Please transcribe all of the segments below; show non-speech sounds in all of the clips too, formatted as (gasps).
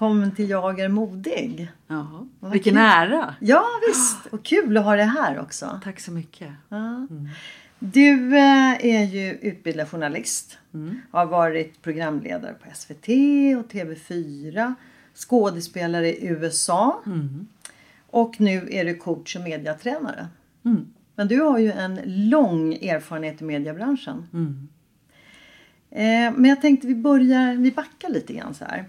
Välkommen till Jag är modig. Jaha. Vilken kul. ära! Ja visst, och kul att ha dig här också. Tack så mycket. Ja. Du eh, är ju utbildad journalist. Har varit programledare på SVT och TV4. Skådespelare i USA. Och nu är du coach och mediatränare. Men du har ju en lång erfarenhet i mediebranschen. Eh, men jag tänkte vi börjar, vi backar lite grann så här.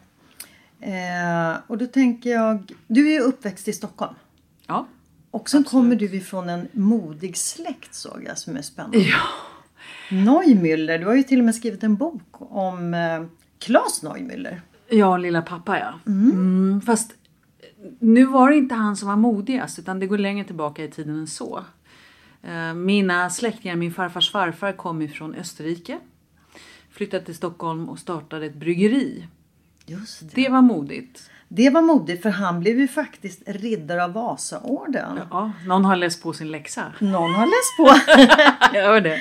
Eh, och då tänker jag, du är ju uppväxt i Stockholm. Ja. Och sen kommer du ifrån en modig släkt såg jag som är spännande. Ja. Neumüller, du har ju till och med skrivit en bok om eh, Claes Neumüller. Ja, lilla pappa ja. Mm, fast nu var det inte han som var modigast utan det går längre tillbaka i tiden än så. Eh, Mina släktingar, min farfars farfar kom ifrån Österrike. Flyttade till Stockholm och startade ett bryggeri. Just det. Det var modigt. Det var modigt för han blev ju faktiskt riddare av Vasaorden. Ja, någon har läst på sin läxa. Någon har läst på. (laughs) Ja, det.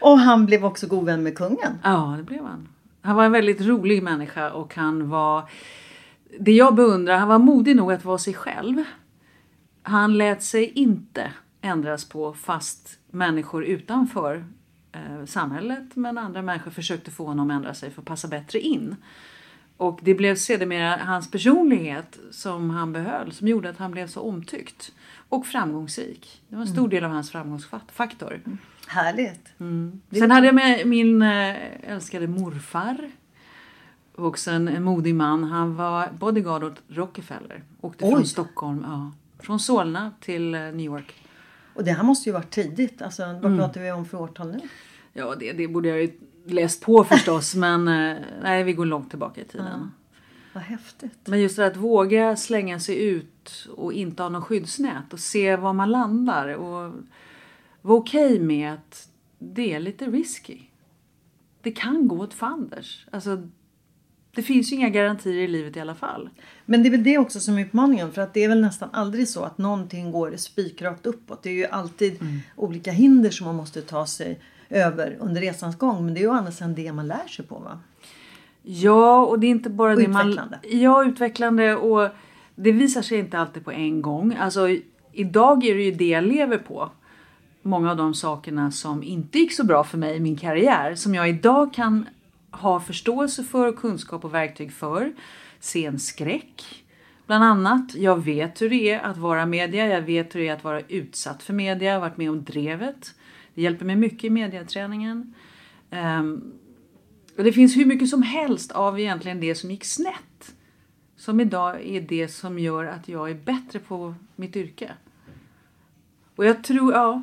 och han blev också god vän med kungen. Ja, det blev han. Han var en väldigt rolig människa och han var... Det jag beundrar, han var modig nog att vara sig själv. Han lät sig inte ändras på fast människor utanför eh, samhället men andra människor försökte få honom att ändra sig för att passa bättre in. Och det blev sedermera hans personlighet som han behöll som gjorde att han blev så omtyckt och framgångsrik. Det var en stor del av hans framgångsfaktor. Härligt. Sen hade jag med min eh, älskade morfar. Också en, modig man. Han var bodyguard åt Rockefeller. Åkte från Oj. Stockholm, ja. Från Solna till eh, New York. Och det här måste ju varit tidigt. Alltså, vad Mm. pratar vi om för årtal nu? Ja, det, det borde jag ju läst på förstås. (laughs) men eh, nej, vi går långt tillbaka i tiden. Vad häftigt. Men just det att våga slänga sig ut och inte ha någon skyddsnät och se var man landar. Och vara okej med att det är lite risky. Det kan gå åt fanders. Alltså, det finns ju inga garantier i livet i alla fall. Men det är väl det också som är utmaningen. För att det är väl nästan aldrig så att någonting går spikrakt uppåt. Det är ju alltid Mm. olika hinder som man måste ta sig över under resans gång. Men det är ju annars än det man lär sig på va? Ja, och det är inte bara Och det man... utvecklande. Ja, utvecklande och det visar sig inte alltid på en gång. Alltså, idag är det ju det jag lever på. Många av de sakerna som inte gick så bra för mig i min karriär. Som jag idag kan ha förståelse för och kunskap och verktyg för. Se en skräck. Bland annat, jag vet hur det är att vara media. Jag vet hur det är att vara utsatt för media. Jag har varit med om drevet. Det hjälper mig mycket i mediaträningen. Ehm, och det finns hur mycket som helst av egentligen det som gick snett. Som idag är det som gör att jag är bättre på mitt yrke. Och jag tror, ja.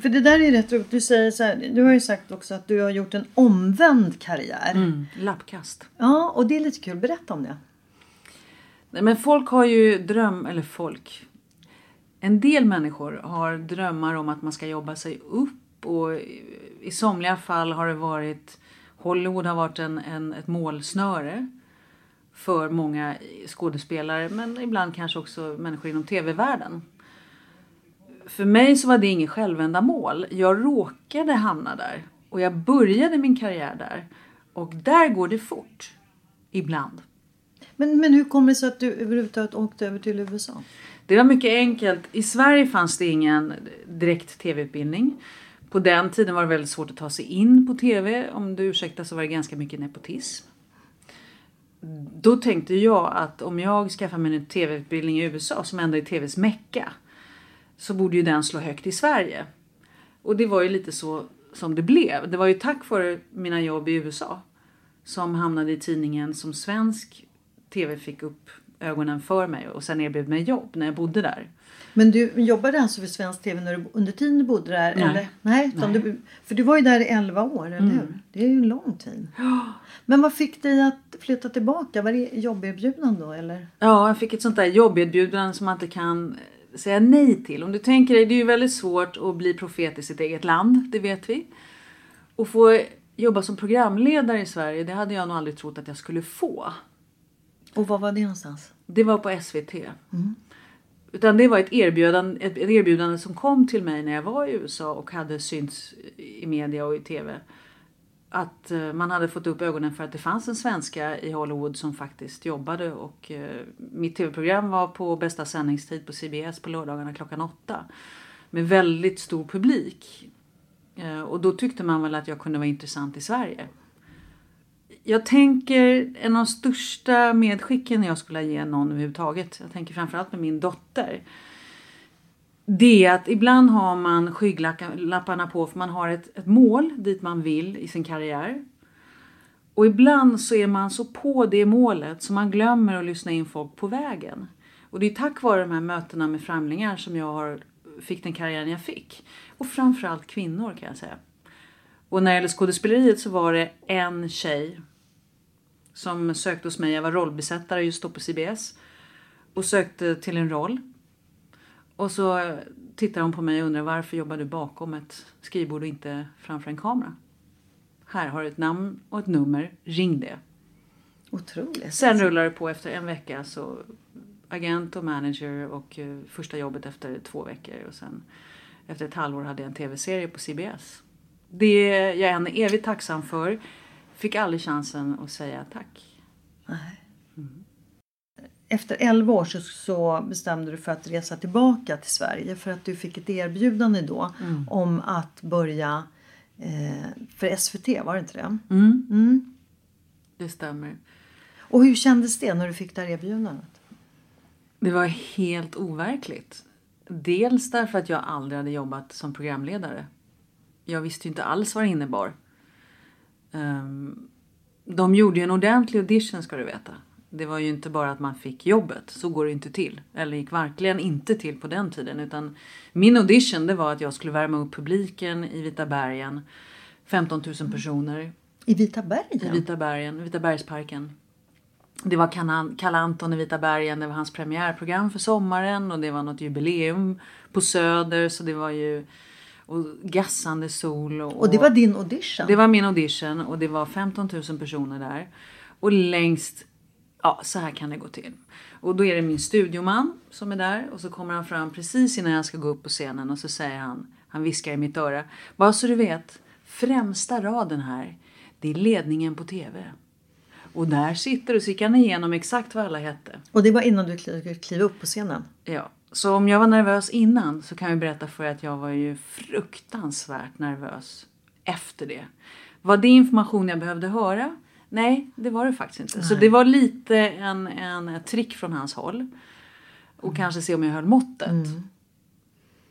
För det där är rätt roligt. Du, säger så här, du har ju sagt också att du har gjort en omvänd karriär. Mm, lappkast. Ja, och det är lite kul. Berätta om det. Nej, men folk har ju dröm, eller folk. En del människor har drömmar om att man ska jobba sig upp och i- somliga fall har det varit Hollywood har varit en, en, ett målsnöre för många skådespelare men ibland kanske också människor inom tv-världen. För mig så var det inget självändamål. Jag råkade hamna där och jag började min karriär där. Och där går det fort. Ibland. Men, men hur kommer det sig att du överhuvudtaget åkte över till USA? Det var mycket enkelt. I Sverige fanns det ingen direkt tv-utbildning. På den tiden var det väldigt svårt att ta sig in på tv. Om du ursäktar så var det ganska mycket nepotism. Då tänkte jag att om jag skaffar mig en tv-utbildning i USA som ändå är tvs mecka. Så borde ju den slå högt i Sverige. Och det var ju lite så som det blev. Det var ju tack vare mina jobb i USA som hamnade i tidningen som svensk tv fick upp ögonen för mig och sen erbjöd mig jobb när jag bodde där. Men du jobbade alltså för svensk tv när du, under tiden du bodde där? Nej. Eller? Nej, Nej. Du, för du var ju där i 11 år, eller Mm. hur? Det är ju en lång tid. (gasps) Men vad fick dig att flytta tillbaka? Var det jobberbjudande då eller? Ja, jag fick ett sånt där jobberbjudande som man inte kan eh, säga nej till. Om du tänker dig, det är ju väldigt svårt att bli profet i sitt eget land, det vet vi. Och få jobba som programledare i Sverige, det hade jag nog aldrig trott att jag skulle få. Och var var det någonstans? Det var på SVT. Utan det var ett erbjudande, ett ett erbjudande som kom till mig när jag var i USA och hade synts i media och i TV. Att eh, man hade fått upp ögonen för att det fanns en svenska i Hollywood som faktiskt jobbade och eh, mitt tv-program var på bästa sändningstid på CBS på lördagarna klockan åtta. Med väldigt stor publik. Eh, Och då tyckte man väl att jag kunde vara intressant i Sverige. Jag tänker en av de största medskicken jag skulle ge någon överhuvudtaget. Jag tänker framförallt med min dotter. Det är att ibland har man skygglapparna på för man har ett, ett mål dit man vill i sin karriär. Och ibland så är man så på det målet så man glömmer att lyssna in folk på vägen. Och det är tack vare de här mötena med främlingar som jag har, fick den karriären jag fick. Och framförallt kvinnor kan jag säga. Och när det gäller skådespeleriet så var det en tjej som sökte hos mig. Jag var rollbesättare just då på CBS. Och sökte till en roll. Och så tittar hon på mig och undrar varför jobbar du bakom ett skrivbord och inte framför en kamera? Här har du ett namn och ett nummer, ring det. Otroligt. Sen rullar det på efter en vecka så agent och manager och eh, första jobbet efter två veckor och sen efter ett halvår hade jag en tv-serie på CBS. Det jag är henne evigt tacksam för. Fick aldrig chansen att säga tack. Efter 11 år så, så bestämde du för att resa tillbaka till Sverige för att du fick ett erbjudande då om att börja eh, för SVT, var det inte det? Mm. Det stämmer. Och hur kändes det när du fick det här erbjudandet? Det var helt overkligt. Dels därför att jag aldrig hade jobbat som programledare. Jag visste ju inte alls vad det innebar. Ehm, de gjorde ju en ordentlig audition ska du veta. Det var ju inte bara att man fick jobbet, så går det inte till. Eller gick verkligen inte till på den tiden. Utan min audition det var att jag skulle värma upp publiken i Vita bergen. 15 000 personer I Vita bergen? i Vita bergen, Vita bergsparken. Det var Kalle Anton i Vita bergen, det var hans premiärprogram för sommaren och det var något jubileum på Söder så det var ju och gassande sol. Och, Och det var din audition? det var min audition och det var 15 000 personer där. Och längst, ja så här kan det gå till. Och då är det min studioman som är där och så kommer han fram precis innan jag ska gå upp på scenen och så säger han, han viskar i mitt öra. Bara så du vet, främsta raden här, det är ledningen på TV. Och där sitter du, så gick han igenom exakt vad alla hette. Och det var innan du klev, klev upp på scenen? Ja, så om jag var nervös innan så kan jag berätta för er att jag var ju fruktansvärt nervös efter det. Var det information jag behövde höra? Nej, det var det faktiskt inte. Så det var lite en, en trick från hans håll. Och kanske se om jag höll måttet.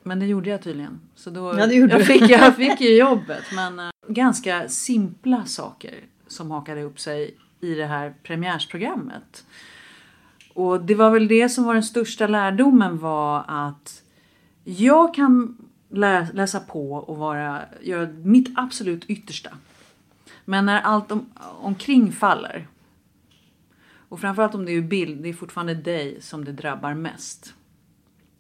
Men det gjorde jag tydligen. Så då, Ja, det gjorde jag, du. fick, jag (laughs) fick ju jobbet. Men eh, ganska simpla saker som hakade upp sig i det här premiärsprogrammet. Och det var väl det som var den största lärdomen var att jag kan lä- läsa på och vara, göra mitt absolut yttersta. Men när allt om, omkring faller och framförallt om det är bild, det är fortfarande dig som det drabbar mest.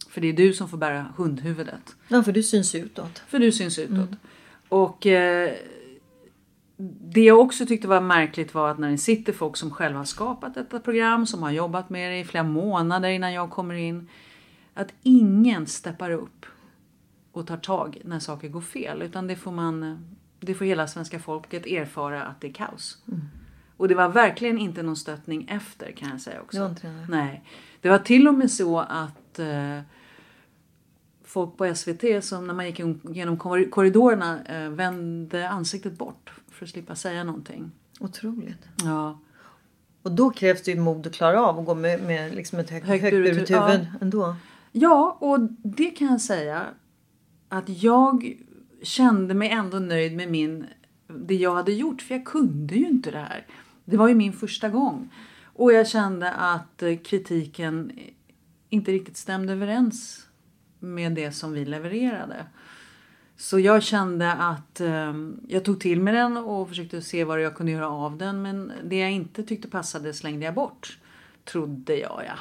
För det är du som får bära hundhuvudet. Ja, för du syns utåt. För du syns utåt. Och eh, det jag också tyckte var märkligt var att när det sitter folk som själva har skapat detta program, som har jobbat med det i flera månader innan jag kommer in, att ingen steppar upp och tar tag när saker går fel. Utan det får man, det får hela svenska folket erfara att det är kaos. Mm. Och det var verkligen inte någon stöttning efter kan jag säga också. Det var inte det? Nej. Det var till och med så att eh, folk på SVT som när man gick genom korridorerna eh, vände ansiktet bort för att slippa säga någonting. Otroligt. Ja. Och då krävs det ju mod att klara av att gå med, med liksom ett högt, Högt högt buret huvud ja. ändå. Ja, och det kan jag säga att jag kände mig ändå nöjd med min, det jag hade gjort för jag kunde ju inte det här. Det var ju min första gång. Och jag kände att eh, kritiken inte riktigt stämde överens med det som vi levererade. Så jag kände att eh, jag tog till mig den och försökte se vad jag kunde göra av den. Men det jag inte tyckte passade slängde jag bort. Trodde jag ja.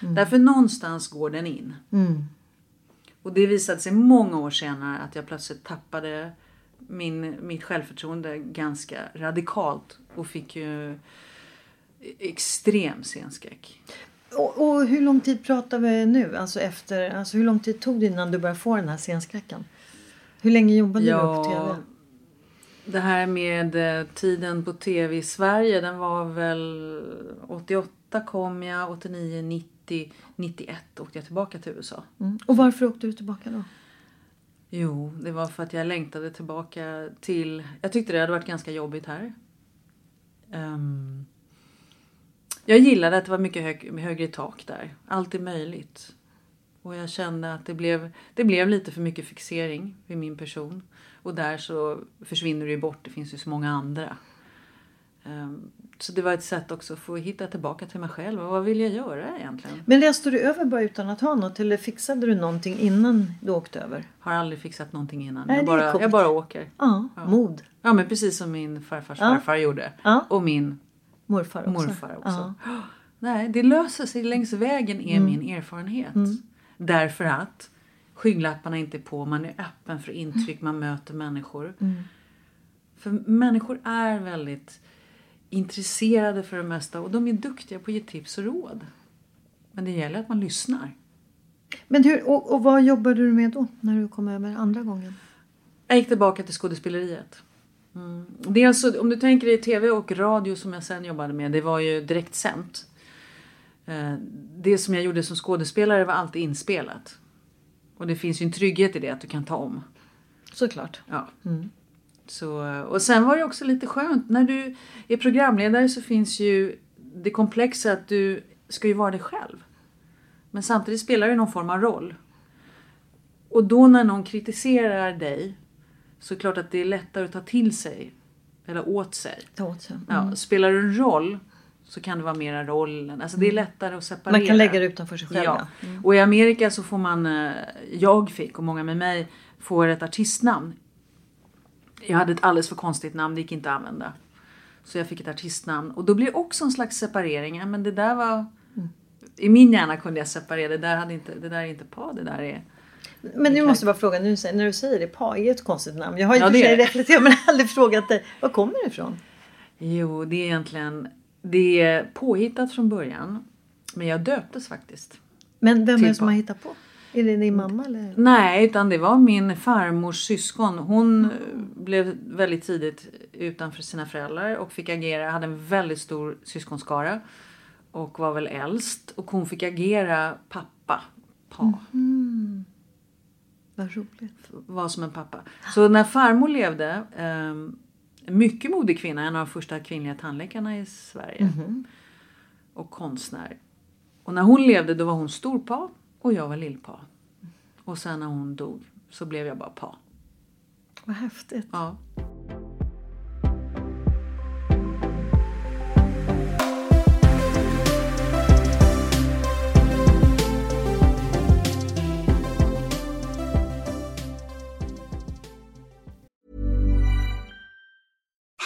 Därför någonstans går den in. Och det visade sig många år senare att jag plötsligt tappade min, mitt självförtroende ganska radikalt. Och fick ju extrem scenskräck. Och, och hur lång tid pratar vi nu? Alltså efter, alltså hur lång tid tog det innan du började få den här scenskräcken? Hur länge jobbade du på TV? Det här med eh, tiden på tv i Sverige, den var väl 88 kom jag, 89, 90, 91 åkte jag tillbaka till USA. Mm. Och varför åkte du tillbaka då? Jo, det var för att jag längtade tillbaka till... Jag tyckte det hade varit ganska jobbigt här. Ehm, jag gillade att det var mycket hög, högre tak där. Allt är möjligt. Och jag kände att det blev, det blev lite för mycket fixering vid min person. Och där så försvinner det ju bort. Det finns ju så många andra. Ehm, så det var ett sätt också att få hitta tillbaka till mig själv. Vad vill jag göra egentligen? Men läste du över bara utan att ha något? Eller fixade du någonting innan du åkte över? Har aldrig fixat någonting innan. Nej, jag, bara, jag bara åker. Ja, mod. Ja men precis som min farfars Ja. farfar gjorde. Ja. Och min Morfar också. morfar också. Ja. (gasps) Nej, det löser sig längs vägen är min erfarenhet. Därför att skygglapparna inte är på, man är öppen för intryck, man möter människor. För människor är väldigt intresserade för det mesta och de är duktiga på att ge tips och råd. Men det gäller att man lyssnar. Men hur, och, och vad jobbade du med då? När du kom över andra gången? Jag gick tillbaka till skådespeleriet. Mm. Det är alltså, om du tänker dig tv och radio som jag sen jobbade med, det var ju direkt sänt. Eh, Det som jag gjorde som skådespelare var alltid inspelat. Och det finns ju en trygghet i det, att du kan ta om. Såklart. Ja. Så, och sen var det också lite skönt, när du är programledare så finns ju det komplexa att du ska ju vara dig själv. Men samtidigt spelar du någon form av roll. Och då när någon kritiserar dig så är det klart att det är lättare att ta till sig. Eller åt sig. Ta åt sig. Ja, spelar du en roll så kan det vara mera rollen. Alltså det är lättare att separera. Man kan lägga det utanför sig själv. Ja. ja. Och i Amerika så får man, eh, jag fick och många med mig, får ett artistnamn. Jag hade ett alldeles för konstigt namn, det gick inte att använda. Så jag fick ett artistnamn och då blir det också en slags separering. Ja, men det där var... I min hjärna kunde jag separera, det där, hade inte, det där är inte pa, det där är... Men nu måste jag bara fråga, säger, när du säger det, Pa är ett konstigt namn. Jag har ju Ja, det reflekterat men aldrig frågat dig. Var kommer det ifrån? Jo, det är egentligen... Det är påhittat från början. Men jag döptes faktiskt. Men vem är det som har hittat på? Är det din mamma eller? Nej, utan det var min farmors syskon. Hon eh, blev väldigt tidigt utanför sina föräldrar och fick agera, hade en väldigt stor syskonskara och var väl äldst. Och hon fick agera pappa, pa, Vad roligt. var som en pappa. Så när farmor levde, eh, mycket modig kvinna, en av de första kvinnliga tandläkarna i Sverige. Och konstnär. Och när hon levde då var hon storpa och jag var lillpa. Och sen när hon dog så blev jag bara pa. Vad häftigt. Ja.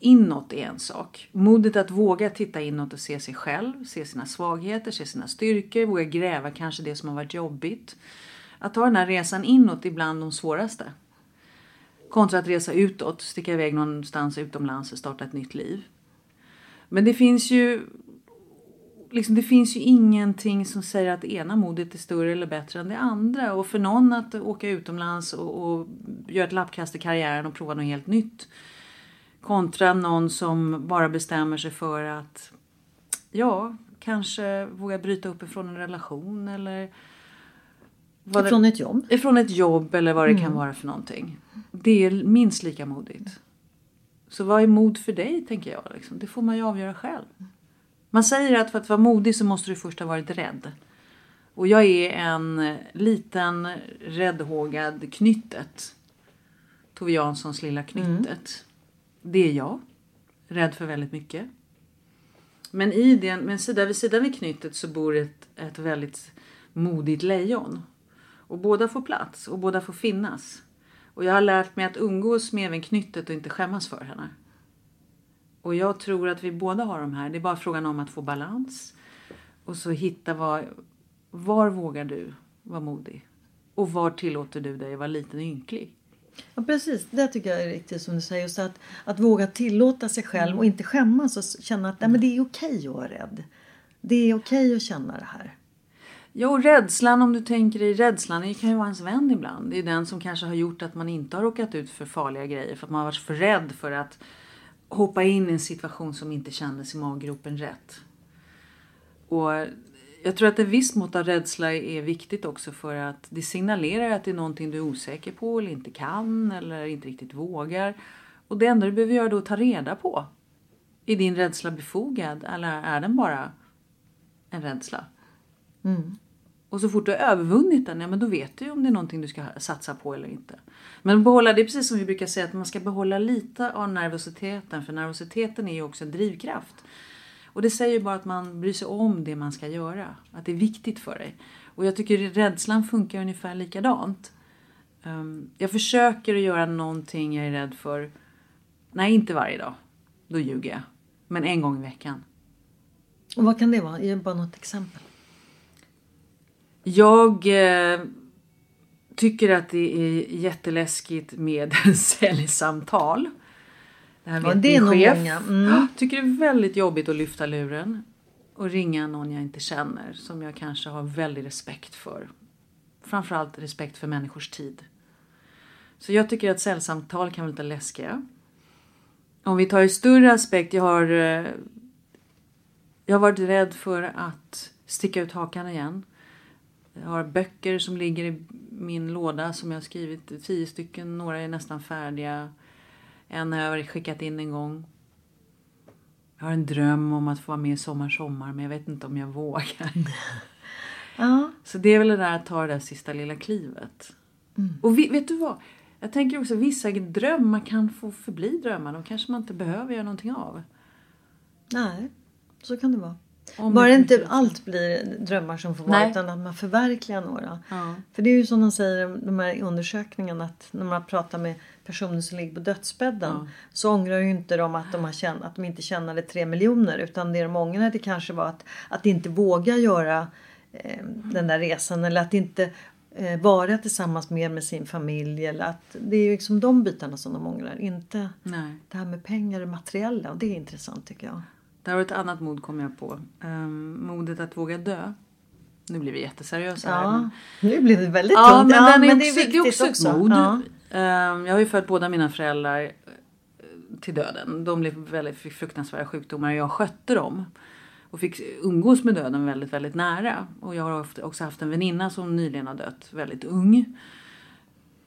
inåt är en sak. Modet att våga titta inåt och se sig själv, se sina svagheter, se sina styrkor, våga gräva kanske det som har varit jobbigt. Att ta den här resan inåt är ibland de svåraste. Kontra att resa utåt, sticka iväg någonstans utomlands och starta ett nytt liv. Men det finns ju liksom, det finns ju ingenting som säger att det ena modet är större eller bättre än det andra. Och för någon att åka utomlands och, och göra ett lappkast i karriären och prova något helt nytt. Kontra någon som bara bestämmer sig för att ja, kanske våga bryta upp ifrån en relation eller vad Ifrån det, ett jobb. Ifrån ett jobb eller vad det kan vara för någonting. Det är minst lika modigt. Så vad är mod för dig tänker jag. Liksom? Det får man ju avgöra själv. Man säger att för att vara modig så måste du först ha varit rädd. Och jag är en liten räddhågad knyttet. Tove Janssons lilla knyttet. Det är jag. Rädd för väldigt mycket. Men i den, men sida vid sida vid knyttet så bor ett, ett väldigt modigt lejon. Och båda får plats och båda får finnas. Och jag har lärt mig att umgås med även knyttet och inte skämmas för henne. Och jag tror att vi båda har de här. Det är bara frågan om att få balans. Och så hitta var, var vågar du vara modig? Och var tillåter du dig vara liten och ynklig? Ja, precis. Det tycker jag är riktigt som du säger. Just att, att våga tillåta sig själv och inte skämmas och känna att nej, men det är okej att vara rädd. Det är okej att känna det här. Ja, och rädslan om du tänker i rädslan det kan ju vara ens vän ibland. Det är den som kanske har gjort att man inte har råkat ut för farliga grejer. För att man har varit för rädd för att hoppa in i en situation som inte kändes i maggropen rätt. Och jag tror att ett visst mått av rädsla är viktigt också för att det signalerar att det är någonting du är osäker på eller inte kan eller inte riktigt vågar. Och det enda du behöver göra då är att ta reda på. Är din rädsla befogad eller är den bara en rädsla? Och så fort du har övervunnit den, ja men då vet du ju om det är någonting du ska satsa på eller inte. Men behålla, det är precis som vi brukar säga att man ska behålla lite av nervositeten. För nervositeten är ju också en drivkraft. Och det säger ju bara att man bryr sig om det man ska göra. Att det är viktigt för dig. Och jag tycker rädslan funkar ungefär likadant. Um, jag försöker att göra någonting jag är rädd för. Nej, inte varje dag. Då ljuger jag. Men en gång i veckan. Och vad kan det vara? Ge bara något exempel. Jag eh, tycker att det är jätteläskigt med (laughs) säljsamtal. Här Ja, vet det är min chef. Mm. Ja, (gasps) Tycker det är väldigt jobbigt att lyfta luren och ringa någon jag inte känner som jag kanske har väldigt respekt för. Framförallt respekt för människors tid. Så jag tycker att säljsamtal kan vara lite läskiga. Om vi tar i större aspekt, jag har, eh, jag har varit rädd för att sticka ut hakan igen. Jag har böcker som ligger i min låda som jag har skrivit, tio stycken, några är nästan färdiga. En har jag skickat in en gång. Jag har en dröm om att få vara med i Sommar Sommar men jag vet inte om jag vågar. (laughs) Ja. Så det är väl det där att ta det där sista lilla klivet. Och vi, vet du vad? Jag tänker också vissa drömmar kan få förbli drömmar. De kanske man inte behöver göra någonting av. Nej, så kan det vara. Om Bara det inte allt blir drömmar som får vara Nej. utan att man förverkligar några. Ja. För det är ju som de säger de här undersökningarna att när man pratar med personer som ligger på dödsbädden så ångrar ju inte de att de, har känt, att de inte tjänade tre miljoner utan det de ångrade kanske var att, att inte våga göra eh, den där resan eller att inte eh, vara tillsammans mer med sin familj. Eller att, det är ju liksom de bitarna som de ångrar, inte Nej. det här med pengar och materiella. Och det är intressant tycker jag. Där har ett annat mod kom jag på. Um, modet att våga dö. Nu blir vi jätteseriösa här. Ja, men- nu blir det väldigt Ja, tungt. men, Ja, den är men också, det är också ett mod. Ja. Ehm, jag har ju fött båda mina föräldrar eh, till döden. De blev väldigt, fick fruktansvärda sjukdomar och jag skötte dem. Och fick umgås med döden väldigt, väldigt nära. Och jag har också haft en väninna som nyligen har dött väldigt ung.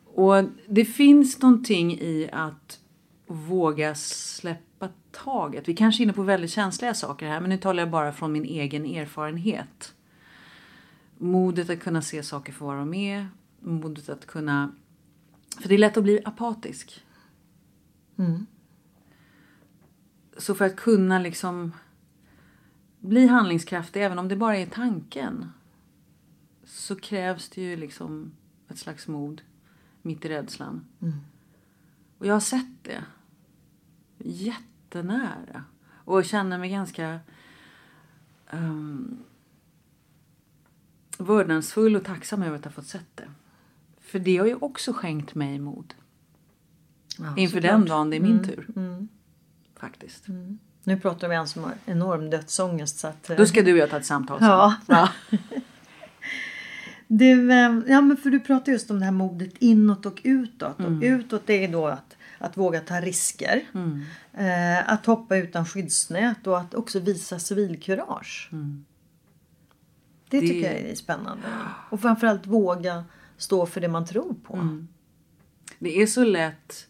Och det finns någonting i att våga släppa taget. Vi kanske är inne på väldigt känsliga saker här men nu talar jag bara från min egen erfarenhet. Modet att kunna se saker för vad de är. Modet att kunna... För det är lätt att bli apatisk. Så för att kunna liksom bli handlingskraftig, även om det bara är tanken. Så krävs det ju liksom ett slags mod mitt i rädslan. Och jag har sett det. Jättenära. Och jag känner mig ganska um, vördnadsfull och tacksam över att ha fått sett det. För det har ju också skänkt mig mod. Ja, Inför den dagen det är min tur. Faktiskt. Nu pratar vi om en som har enorm dödsångest. Så att, eh, Då ska du och jag ta ett samtal sen. (laughs) Ja. ja. Du, eh, ja, men för du pratar just om det här modet inåt och utåt. Mm. Och utåt det är då att, att våga ta risker. Mm. Eh, att hoppa utan skyddsnät och att också visa civilkurage. Det, Mm. Det- tycker jag är spännande. Och framförallt våga stå för det man tror på. Mm. Det är så lätt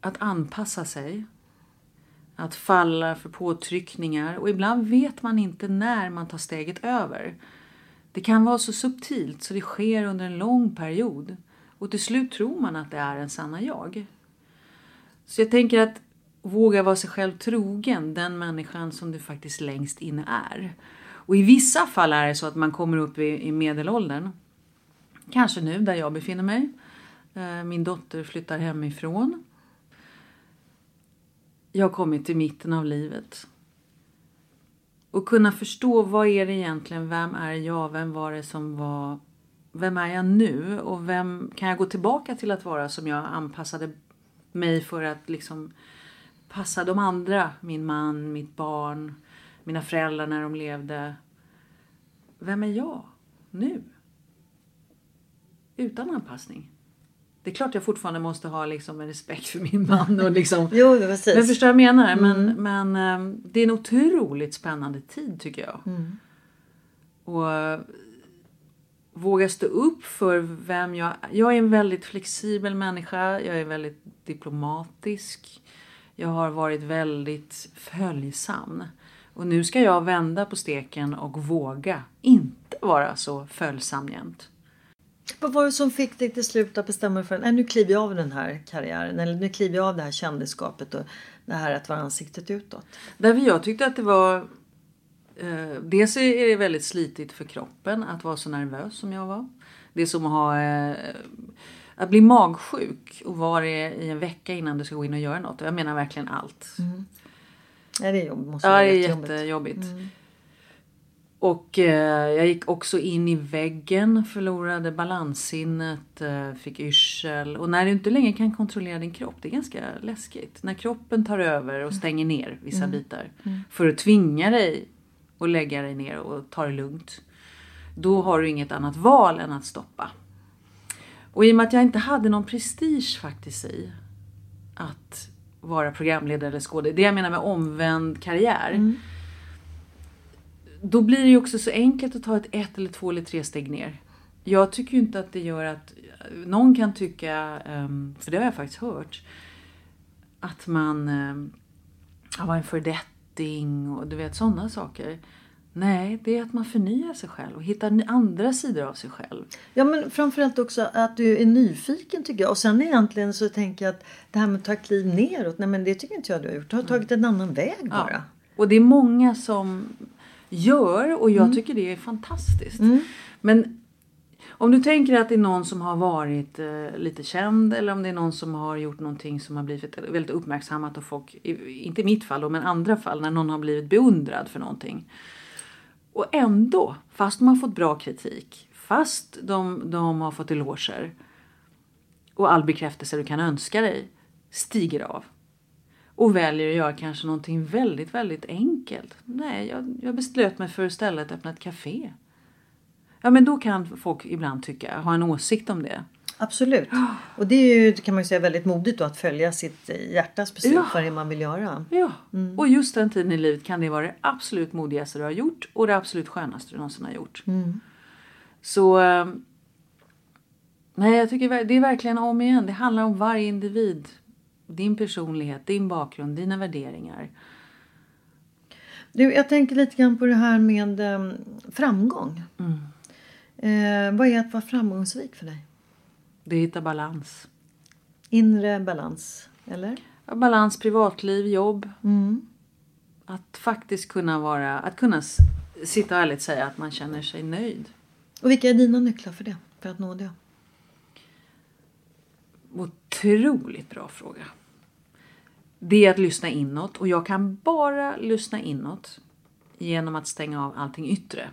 att anpassa sig. Att falla för påtryckningar. Och ibland vet man inte när man tar steget över. Det kan vara så subtilt så det sker under en lång period. Och till slut tror man att det är en sanna jag. Så jag tänker att våga vara sig själv trogen, den människan som du faktiskt längst inne är. Och i vissa fall är det så att man kommer upp i, i medelåldern. Kanske nu där jag befinner mig. Eh, min dotter flyttar hemifrån. Jag har kommit till mitten av livet. Och kunna förstå vad är det egentligen, vem är jag, vem var det som var, vem är jag nu och vem kan jag gå tillbaka till att vara som jag anpassade mig för att liksom passa de andra, min man, mitt barn, mina föräldrar när de levde. Vem är jag nu? Utan anpassning. Det är klart jag fortfarande måste ha liksom en respekt för min man och liksom (laughs) Jo, precis. men förstår jag menar? Men, men eh, det är en otroligt spännande tid tycker jag. Och eh, våga stå upp för vem jag Jag är en väldigt flexibel människa. Jag är väldigt diplomatisk. Jag har varit väldigt följsam. Och nu ska jag vända på steken och våga inte vara så följsam jämt. Vad var det som fick dig till slut att bestämma dig för att nu kliver jag av den här karriären eller nu kliver jag av det här kändisskapet och det här att vara ansiktet utåt? Därför jag tyckte att det var... Eh, dels är det väldigt slitigt för kroppen att vara så nervös som jag var. Det är som att ha... Eh, att bli magsjuk och vara i en vecka innan du ska gå in och göra något. Jag menar verkligen allt. Ja, det är jobb, måste Ja, det är jättejobbigt. jättejobbigt. Och eh, jag gick också in i väggen, förlorade balanssinnet, eh, fick yrsel. Och när du inte längre kan kontrollera din kropp, det är ganska läskigt. När kroppen tar över och stänger ner vissa bitar. För att tvinga dig att lägga dig ner och ta det lugnt. Då har du inget annat val än att stoppa. Och i och med att jag inte hade någon prestige faktiskt i att vara programledare eller skådespelare. Det jag menar med omvänd karriär. Då blir det ju också så enkelt att ta ett ett eller två eller tre steg ner. Jag tycker ju inte att det gör att... Någon kan tycka, ehm, för det har jag faktiskt hört, att man um, var en fördetting och du vet sådana saker. Nej, det är att man förnyar sig själv och hittar andra sidor av sig själv. Ja men framförallt också att du är nyfiken tycker jag. Och sen egentligen så tänker jag att det här med att ta kliv neråt. Nej men det tycker inte jag du har gjort. Du har tagit en annan väg bara. Och det är många som gör och jag tycker det är fantastiskt. Men om du tänker att det är någon som har varit eh, lite känd eller om det är någon som har gjort någonting som har blivit väldigt uppmärksammat och folk, inte i mitt fall då, men andra fall när någon har blivit beundrad för någonting. Och ändå, fast de har fått bra kritik, fast de, de har fått eloger och all bekräftelse du kan önska dig stiger av och väljer att göra kanske någonting väldigt, väldigt enkelt. Nej, jag, jag beslöt mig för att istället öppna ett café. Ja, men då kan folk ibland tycka, ha en åsikt om det. Absolut. (gasps) Och det är ju kan man ju säga väldigt modigt då att följa sitt eh, hjärtas beslut. Ja. Vad det man vill göra. Ja, och just den tiden i livet kan det vara det absolut modigaste du har gjort och det absolut skönaste du någonsin har gjort. Så eh, nej, jag tycker det är verkligen om igen. Det handlar om varje individ. Din personlighet, din bakgrund, dina värderingar. Du, jag tänker lite grann på det här med eh, framgång. Eh, vad är att vara framgångsrik för dig? Det hittar balans. Inre balans, eller? Ja, balans, privatliv, jobb. Att faktiskt kunna vara, att kunna sitta och ärligt säga att man känner sig nöjd. Och vilka är dina nycklar för det? För att nå det? Otroligt bra fråga. Det är att lyssna inåt och jag kan bara lyssna inåt genom att stänga av allting yttre.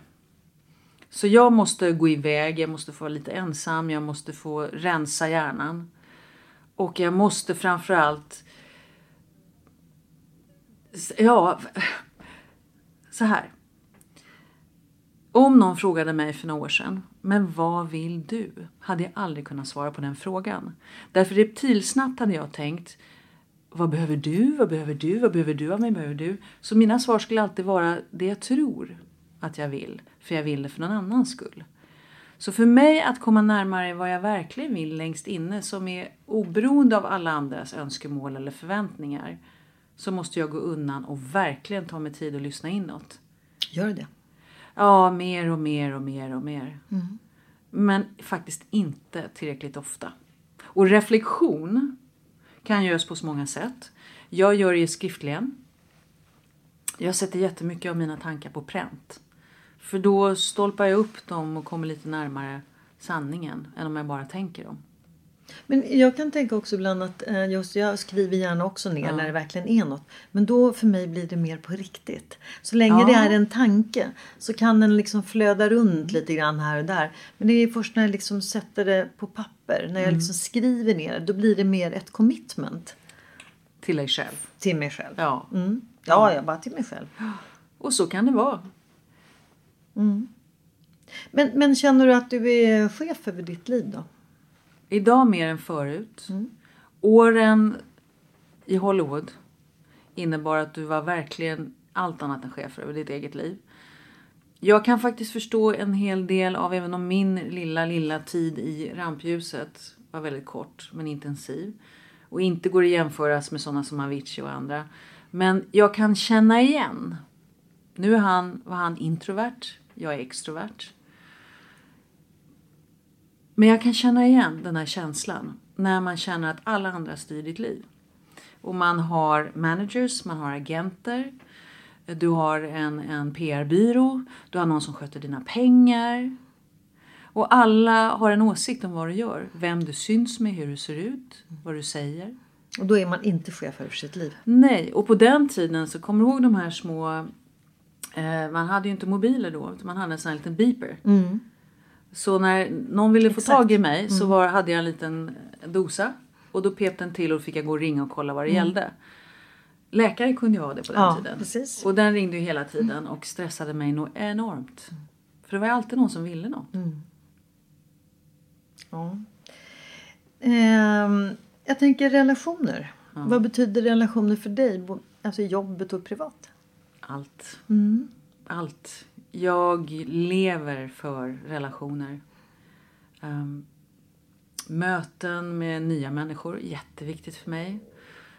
Så jag måste gå iväg, jag måste få vara lite ensam, jag måste få rensa hjärnan. Och jag måste framförallt... Ja, (sighs) så här. Om någon frågade mig för några år sedan, men vad vill du? Hade jag aldrig kunnat svara på den frågan. Därför reptilsnabbt hade jag tänkt, vad behöver du? Vad behöver du? Vad behöver du av mig? Behöver du? Så mina svar skulle alltid vara det jag tror att jag vill, för jag vill det för någon annans skull. Så för mig att komma närmare vad jag verkligen vill längst inne som är oberoende av alla andras önskemål eller förväntningar så måste jag gå undan och verkligen ta mig tid att lyssna inåt. Gör det. Ja, mer och mer och mer och mer. Men faktiskt inte tillräckligt ofta. Och reflektion kan göras på så många sätt. Jag gör det skriftligen. Jag sätter jättemycket av mina tankar på pränt. För då stolpar jag upp dem och kommer lite närmare sanningen än om jag bara tänker dem. Men jag kan tänka också ibland att eh, just jag skriver gärna också ner när det verkligen är något. Men då för mig blir det mer på riktigt. Så länge Ja. det är en tanke så kan den liksom flöda runt lite grann här och där. Men det är först när jag liksom sätter det på papper, när jag liksom skriver ner det, då blir det mer ett commitment Till dig själv. till mig själv. Ja. Mm. Ja, ja, bara till mig själv. Och så kan det vara. Men, men känner du att du är chef över ditt liv då? Idag mer än förut. Åren i Hollywood innebar att du var verkligen allt annat än chef över ditt eget liv. Jag kan faktiskt förstå en hel del av, även om min lilla, lilla tid i rampljuset var väldigt kort men intensiv. Och inte går att jämföras med sådana som Avicii och andra. Men jag kan känna igen. Nu är han, var han introvert, jag är extrovert. Men jag kan känna igen den här känslan när man känner att alla andra styr ditt liv. Och man har managers, man har agenter, du har en, en PR-byrå, du har någon som sköter dina pengar. Och alla har en åsikt om vad du gör, vem du syns med, hur du ser ut, vad du säger. Och då är man inte chef över sitt liv. Nej, och på den tiden så kommer du ihåg de här små... Eh, man hade ju inte mobiler då, utan man hade en sån här liten beeper. Så när någon ville få Exakt. tag i mig så var, hade jag en liten dosa. Och då pep den till och fick jag gå och ringa och kolla vad det gällde. Läkare kunde ju ha det på den Ja, tiden. precis. Och den ringde ju hela tiden och stressade mig nog enormt. För det var ju alltid någon som ville något. Ja. Ehm, jag tänker relationer. Vad betyder relationer för dig? Alltså jobbet och privat? Allt. Allt. Jag lever för relationer. Ehm, möten med nya människor, jätteviktigt för mig.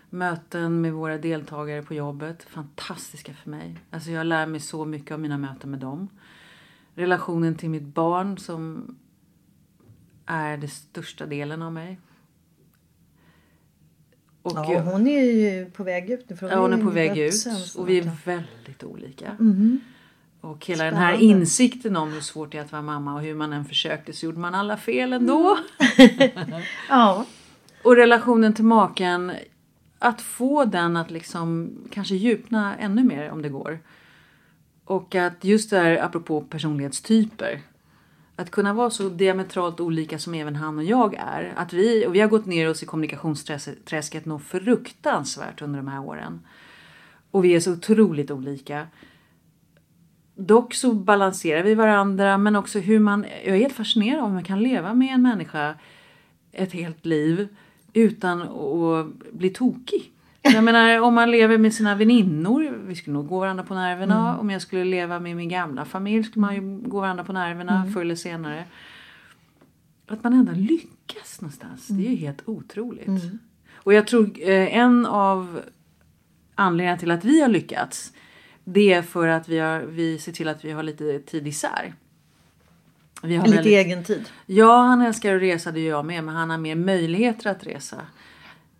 Möten med våra deltagare på jobbet, fantastiska för mig. Alltså jag lär mig så mycket av mina möten med dem. Relationen till mitt barn som är den största delen av mig. Och Ja, hon är ju på väg ut nu. Ja, hon är på väg ut och vi är väldigt olika. Mhm. Och hela den här Spännande. insikten om hur svårt det är att vara mamma och hur man än försökte så gjorde man alla fel ändå. (laughs) Ja, Och relationen till maken, att få den att liksom kanske djupna ännu mer om det går. Och att just det här apropå personlighetstyper. Att kunna vara så diametralt olika som även han och jag är. Att vi, och vi har gått ner oss i kommunikationsträsket något fruktansvärt under de här åren. Och vi är så otroligt olika. Dock så balanserar vi varandra men också hur man, jag är helt fascinerad av hur man kan leva med en människa ett helt liv utan att bli tokig. Jag menar om man lever med sina väninnor, vi skulle nog gå varandra på nerverna. Om jag skulle leva med min gamla familj skulle man ju gå varandra på nerverna förr eller senare. Att man ändå lyckas någonstans, det är ju helt otroligt. Och jag tror eh, en av anledningarna till att vi har lyckats det är för att vi, har, vi ser till att vi har lite tid isär. Vi har lite väldigt- egen tid. Ja, han älskar att resa, det gör jag med. Men han har mer möjligheter att resa.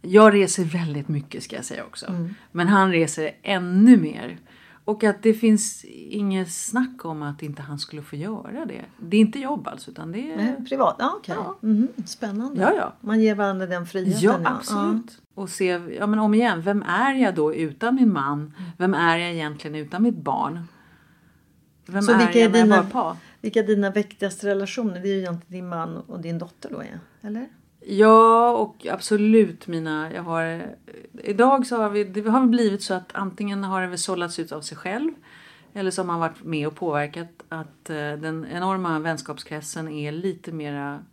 Jag reser väldigt mycket ska jag säga också. Men han reser ännu mer. Och att det finns inget snack om att inte han skulle få göra det. Det är inte jobb alltså utan det är... Nej, privat? Ja, okej. Mhm, Spännande. Ja, ja. Man ger varandra den friheten. Ja, absolut. Och se, ja men om igen, vem är jag då utan min man? Vem är jag egentligen utan mitt barn? Vem Så är vilka jag är när jag dina- bara par? Vilka är dina viktigaste relationer? Det är ju egentligen din man och din dotter då, ja. eller? Ja, och absolut mina. Jag har, eh, idag så har vi, det har blivit så att antingen har det väl sållats ut av sig själv. Eller så har man varit med och påverkat att eh, den enorma vänskapskretsen är lite mera,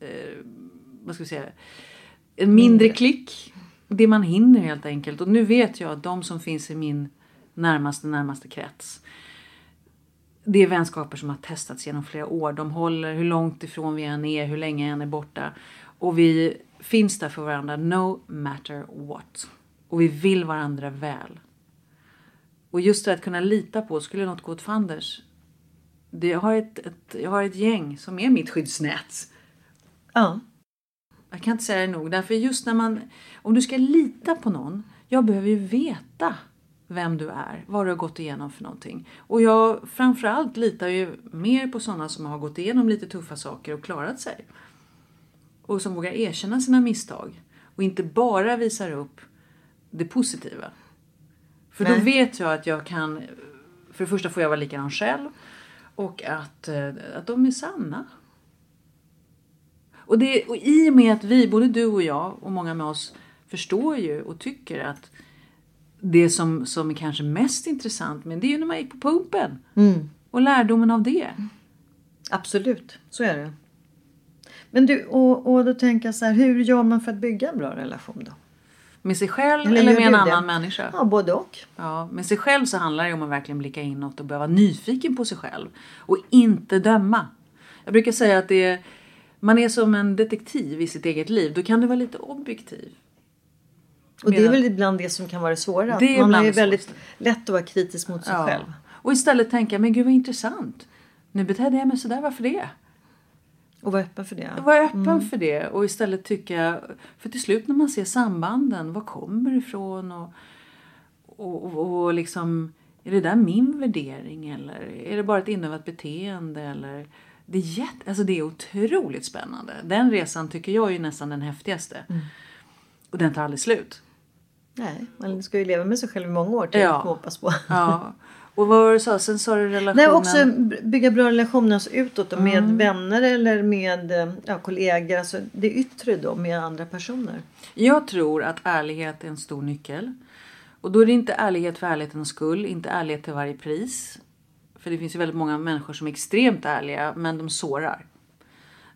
eh, vad ska vi säga, en mindre klick. Det man hinner helt enkelt. Och nu vet jag att de som finns i min närmaste, närmaste krets. Det är vänskaper som har testats genom flera år. De håller hur långt ifrån vi än är, hur länge än är borta. Och vi finns där för varandra no matter what. Och vi vill varandra väl. Och just det att kunna lita på, skulle något gå åt fanders. Det, jag, har ett, ett, jag har ett gäng som är mitt skyddsnät. Ja. Jag kan inte säga det nog. Därför just när man, om du ska lita på någon, jag behöver ju veta vem du är, vad du har gått igenom för någonting. Och jag framförallt litar ju mer på sådana som har gått igenom lite tuffa saker och klarat sig. Och som vågar erkänna sina misstag. Och inte bara visar upp det positiva. För då Nej. vet jag att jag kan, för det första får jag vara likadan själv. Och att, eh, att de är sanna. Och, det, och i och med att vi, både du och jag och många med oss förstår ju och tycker att det som, som är kanske mest intressant men det är ju när man gick på pumpen. Och lärdomen av det. Absolut, så är det. Men du, och, och då tänker jag så här, hur gör man för att bygga en bra relation då? Med sig själv Eller eller, med en du det? annan människa. Ja, både och. Ja, med sig själv så handlar det om att verkligen blicka inåt och börja vara nyfiken på sig själv. Och inte döma. Jag brukar säga att det är, man är som en detektiv i sitt eget liv. Då kan du vara lite objektiv. Och det är väl ibland det som kan vara det svåra. Det är Man det väldigt lätt att vara kritisk mot sig själv. Och istället tänka, men gud vad intressant. Nu betedde jag mig sådär, varför det? Och vara öppen för det. Var öppen för det och istället tycka, för till slut när man ser sambanden, var kommer det ifrån och, och, och, och liksom, är det där min värdering eller är det bara ett inövat beteende eller det är, jätte, alltså det är otroligt spännande. Den resan tycker jag är nästan den häftigaste. Och den tar aldrig slut. Nej, man ska ju leva med sig själv i många år till Ja. hoppas på. Ja. Och vad var det du sa? Sen sa du relationen. Nej, också bygga bra relationer alltså utåt då, med Mm. vänner eller med eh, ja, kollegor. Alltså det yttre då med andra personer. Jag tror att ärlighet är en stor nyckel. Och då är det inte ärlighet för ärlighetens skull, inte ärlighet till varje pris. För det finns ju väldigt många människor som är extremt ärliga men de sårar.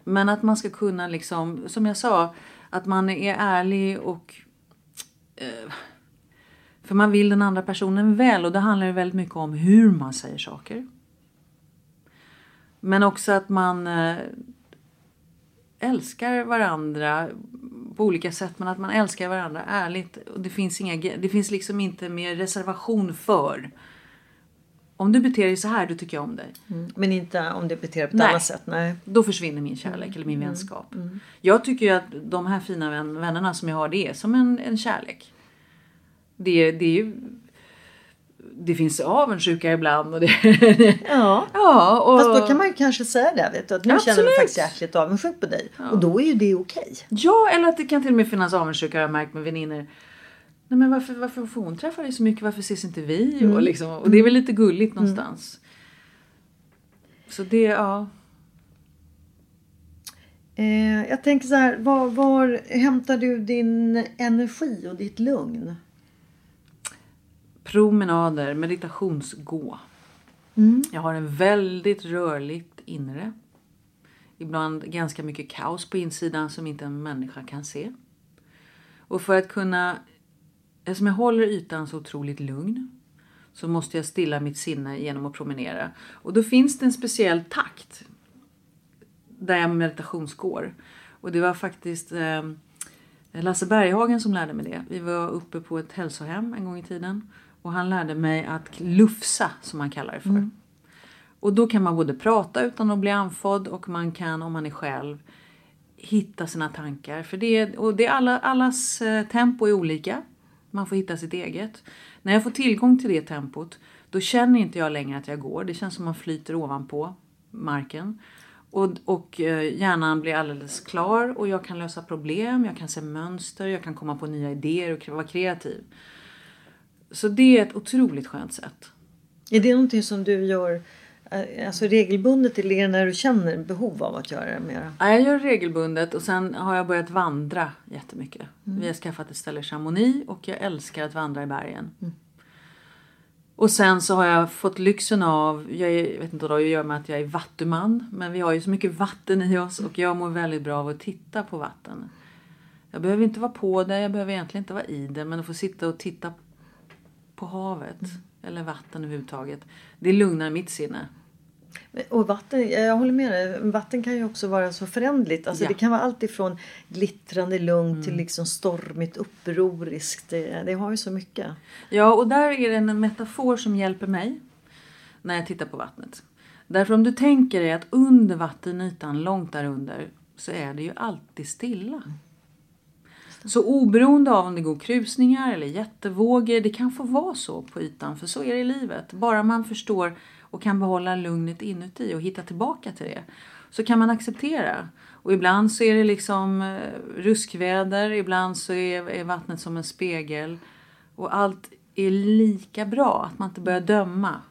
Men att man ska kunna liksom, som jag sa, att man är ärlig och eh, för man vill den andra personen väl och det handlar väldigt mycket om hur man säger saker. Men också att man eh, älskar varandra på olika sätt men att man älskar varandra ärligt. Och det finns, inga, det finns liksom inte mer reservation för. Om du beter dig så här, då tycker jag om dig. Men inte om det beter dig på ett Nej. annat sätt. Nej. Då försvinner min kärlek eller min vänskap. Jag tycker ju att de här fina vän, vännerna som jag har, det är som en, en kärlek. Det, det är ju... Det finns avundsjuka ibland och det... (laughs) Ja. (laughs) ja, och... Fast då kan man ju kanske säga det. Vet du, att nu känner jag Absolut. faktiskt jäkligt avundsjuk på dig. Och då är ju det okej. Ja, eller att det kan till och med finnas avundsjuka har jag märkt med vänner. Nej men varför, varför får hon träffa dig så mycket? Varför ses inte vi? Och, liksom, och det är väl lite gulligt någonstans. Så det, ja. Eh, jag tänker så här, var, var hämtar du din energi och ditt lugn? Promenader, meditationsgå. Jag har en väldigt rörligt inre. Ibland ganska mycket kaos på insidan som inte en människa kan se. Och för att kunna, eftersom jag håller ytan så otroligt lugn så måste jag stilla mitt sinne genom att promenera. Och då finns det en speciell takt där jag meditationsgår. Och det var faktiskt eh, Lasse Berghagen som lärde mig det. Vi var uppe på ett hälsohem en gång i tiden. Och han lärde mig att lufsa, som man kallar det för. Och då kan man både prata utan att bli andfådd och man kan, om man är själv, hitta sina tankar. För det, och det är alla, allas eh, tempo är olika. Man får hitta sitt eget. När jag får tillgång till det tempot, då känner inte jag längre att jag går. Det känns som man flyter ovanpå marken. Och, och eh, hjärnan blir alldeles klar och jag kan lösa problem, jag kan se mönster, jag kan komma på nya idéer och vara kreativ. Så det är ett otroligt skönt sätt. Är det någonting som du gör alltså regelbundet eller är det när du känner behov av att göra det mera? Ja, jag gör det regelbundet och sen har jag börjat vandra jättemycket. Vi har skaffat ett ställe i Chamonix och jag älskar att vandra i bergen. Och sen så har jag fått lyxen av, jag, är, jag vet inte vad det gör med att jag är vattuman, men vi har ju så mycket vatten i oss och jag mår väldigt bra av att titta på vatten. Jag behöver inte vara på det, jag behöver egentligen inte vara i det, men att få sitta och titta på havet eller vatten överhuvudtaget, det lugnar mitt sinne. Och vatten, jag håller med dig. Vatten kan ju också vara så förändligt. Alltså Ja. Det kan vara allt ifrån glittrande lugnt till liksom stormigt upproriskt. Det, det har ju så mycket. Ja, och där är det en metafor som hjälper mig när jag tittar på vattnet. Därför om du tänker dig att under vattenytan, långt där under, så är det ju alltid stilla. Så oberoende av om det går krusningar eller jättevågor, det kan få vara så på ytan, för så är det i livet. Bara man förstår och kan behålla lugnet inuti och hitta tillbaka till det, så kan man acceptera. Och ibland så är det liksom eh, ruskväder, ibland så är, vattnet som en spegel. Och allt är lika bra, att man inte börjar döma.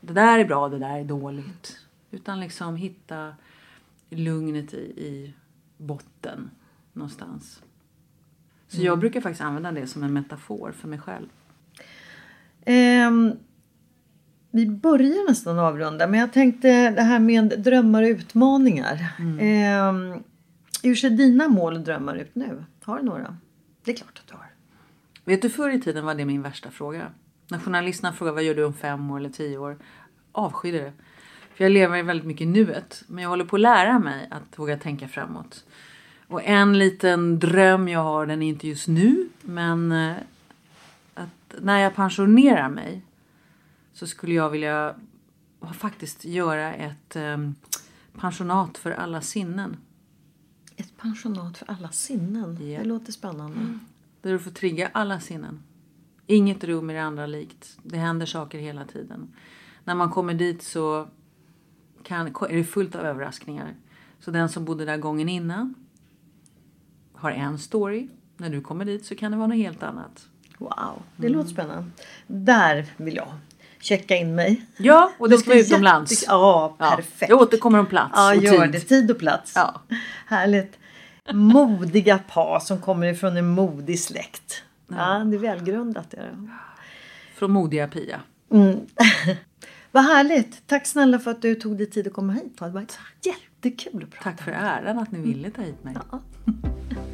Det där är bra, det där är dåligt. Utan liksom hitta lugnet i, i botten någonstans. Så jag brukar faktiskt använda det som en metafor för mig själv. Ehm, vi börjar nästan avrunda men jag tänkte det här med drömmar och utmaningar. Ehm, hur ser dina mål och drömmar ut nu? Har du några? Det är klart att du har. Vet du, förr i tiden var det min värsta fråga. När journalisterna frågade vad gör du om fem år eller tio år? Avskydde det. För jag lever väldigt mycket i nuet. Men jag håller på att lära mig att våga tänka framåt. Och en liten dröm jag har, den är inte just nu. Men eh, att när jag pensionerar mig så skulle jag vilja faktiskt göra ett eh, pensionat för alla sinnen. Ett pensionat för alla sinnen. Ja. Det låter spännande. Där du får trigga alla sinnen. Inget rum är det andra likt. Det händer saker hela tiden. När man kommer dit så kan, är det fullt av överraskningar. Så den som bodde där gången innan har en story. När du kommer dit så kan det vara något helt annat. Wow, det låter spännande. Där vill jag checka in mig. Ja, och det ska vara utomlands. jätte- Ja, Ja, perfekt. jag återkommer om plats Ja, och gör tid. det. Tid och plats. Ja. Härligt. Modiga par som kommer ifrån en modig släkt. Ja, det är välgrundat. Är det. Från modiga Pia. (laughs) Vad härligt. Tack snälla för att du tog dig tid att komma hit. Det var jättekul att prata. Tack för äran att ni ville ta hit mig. (laughs)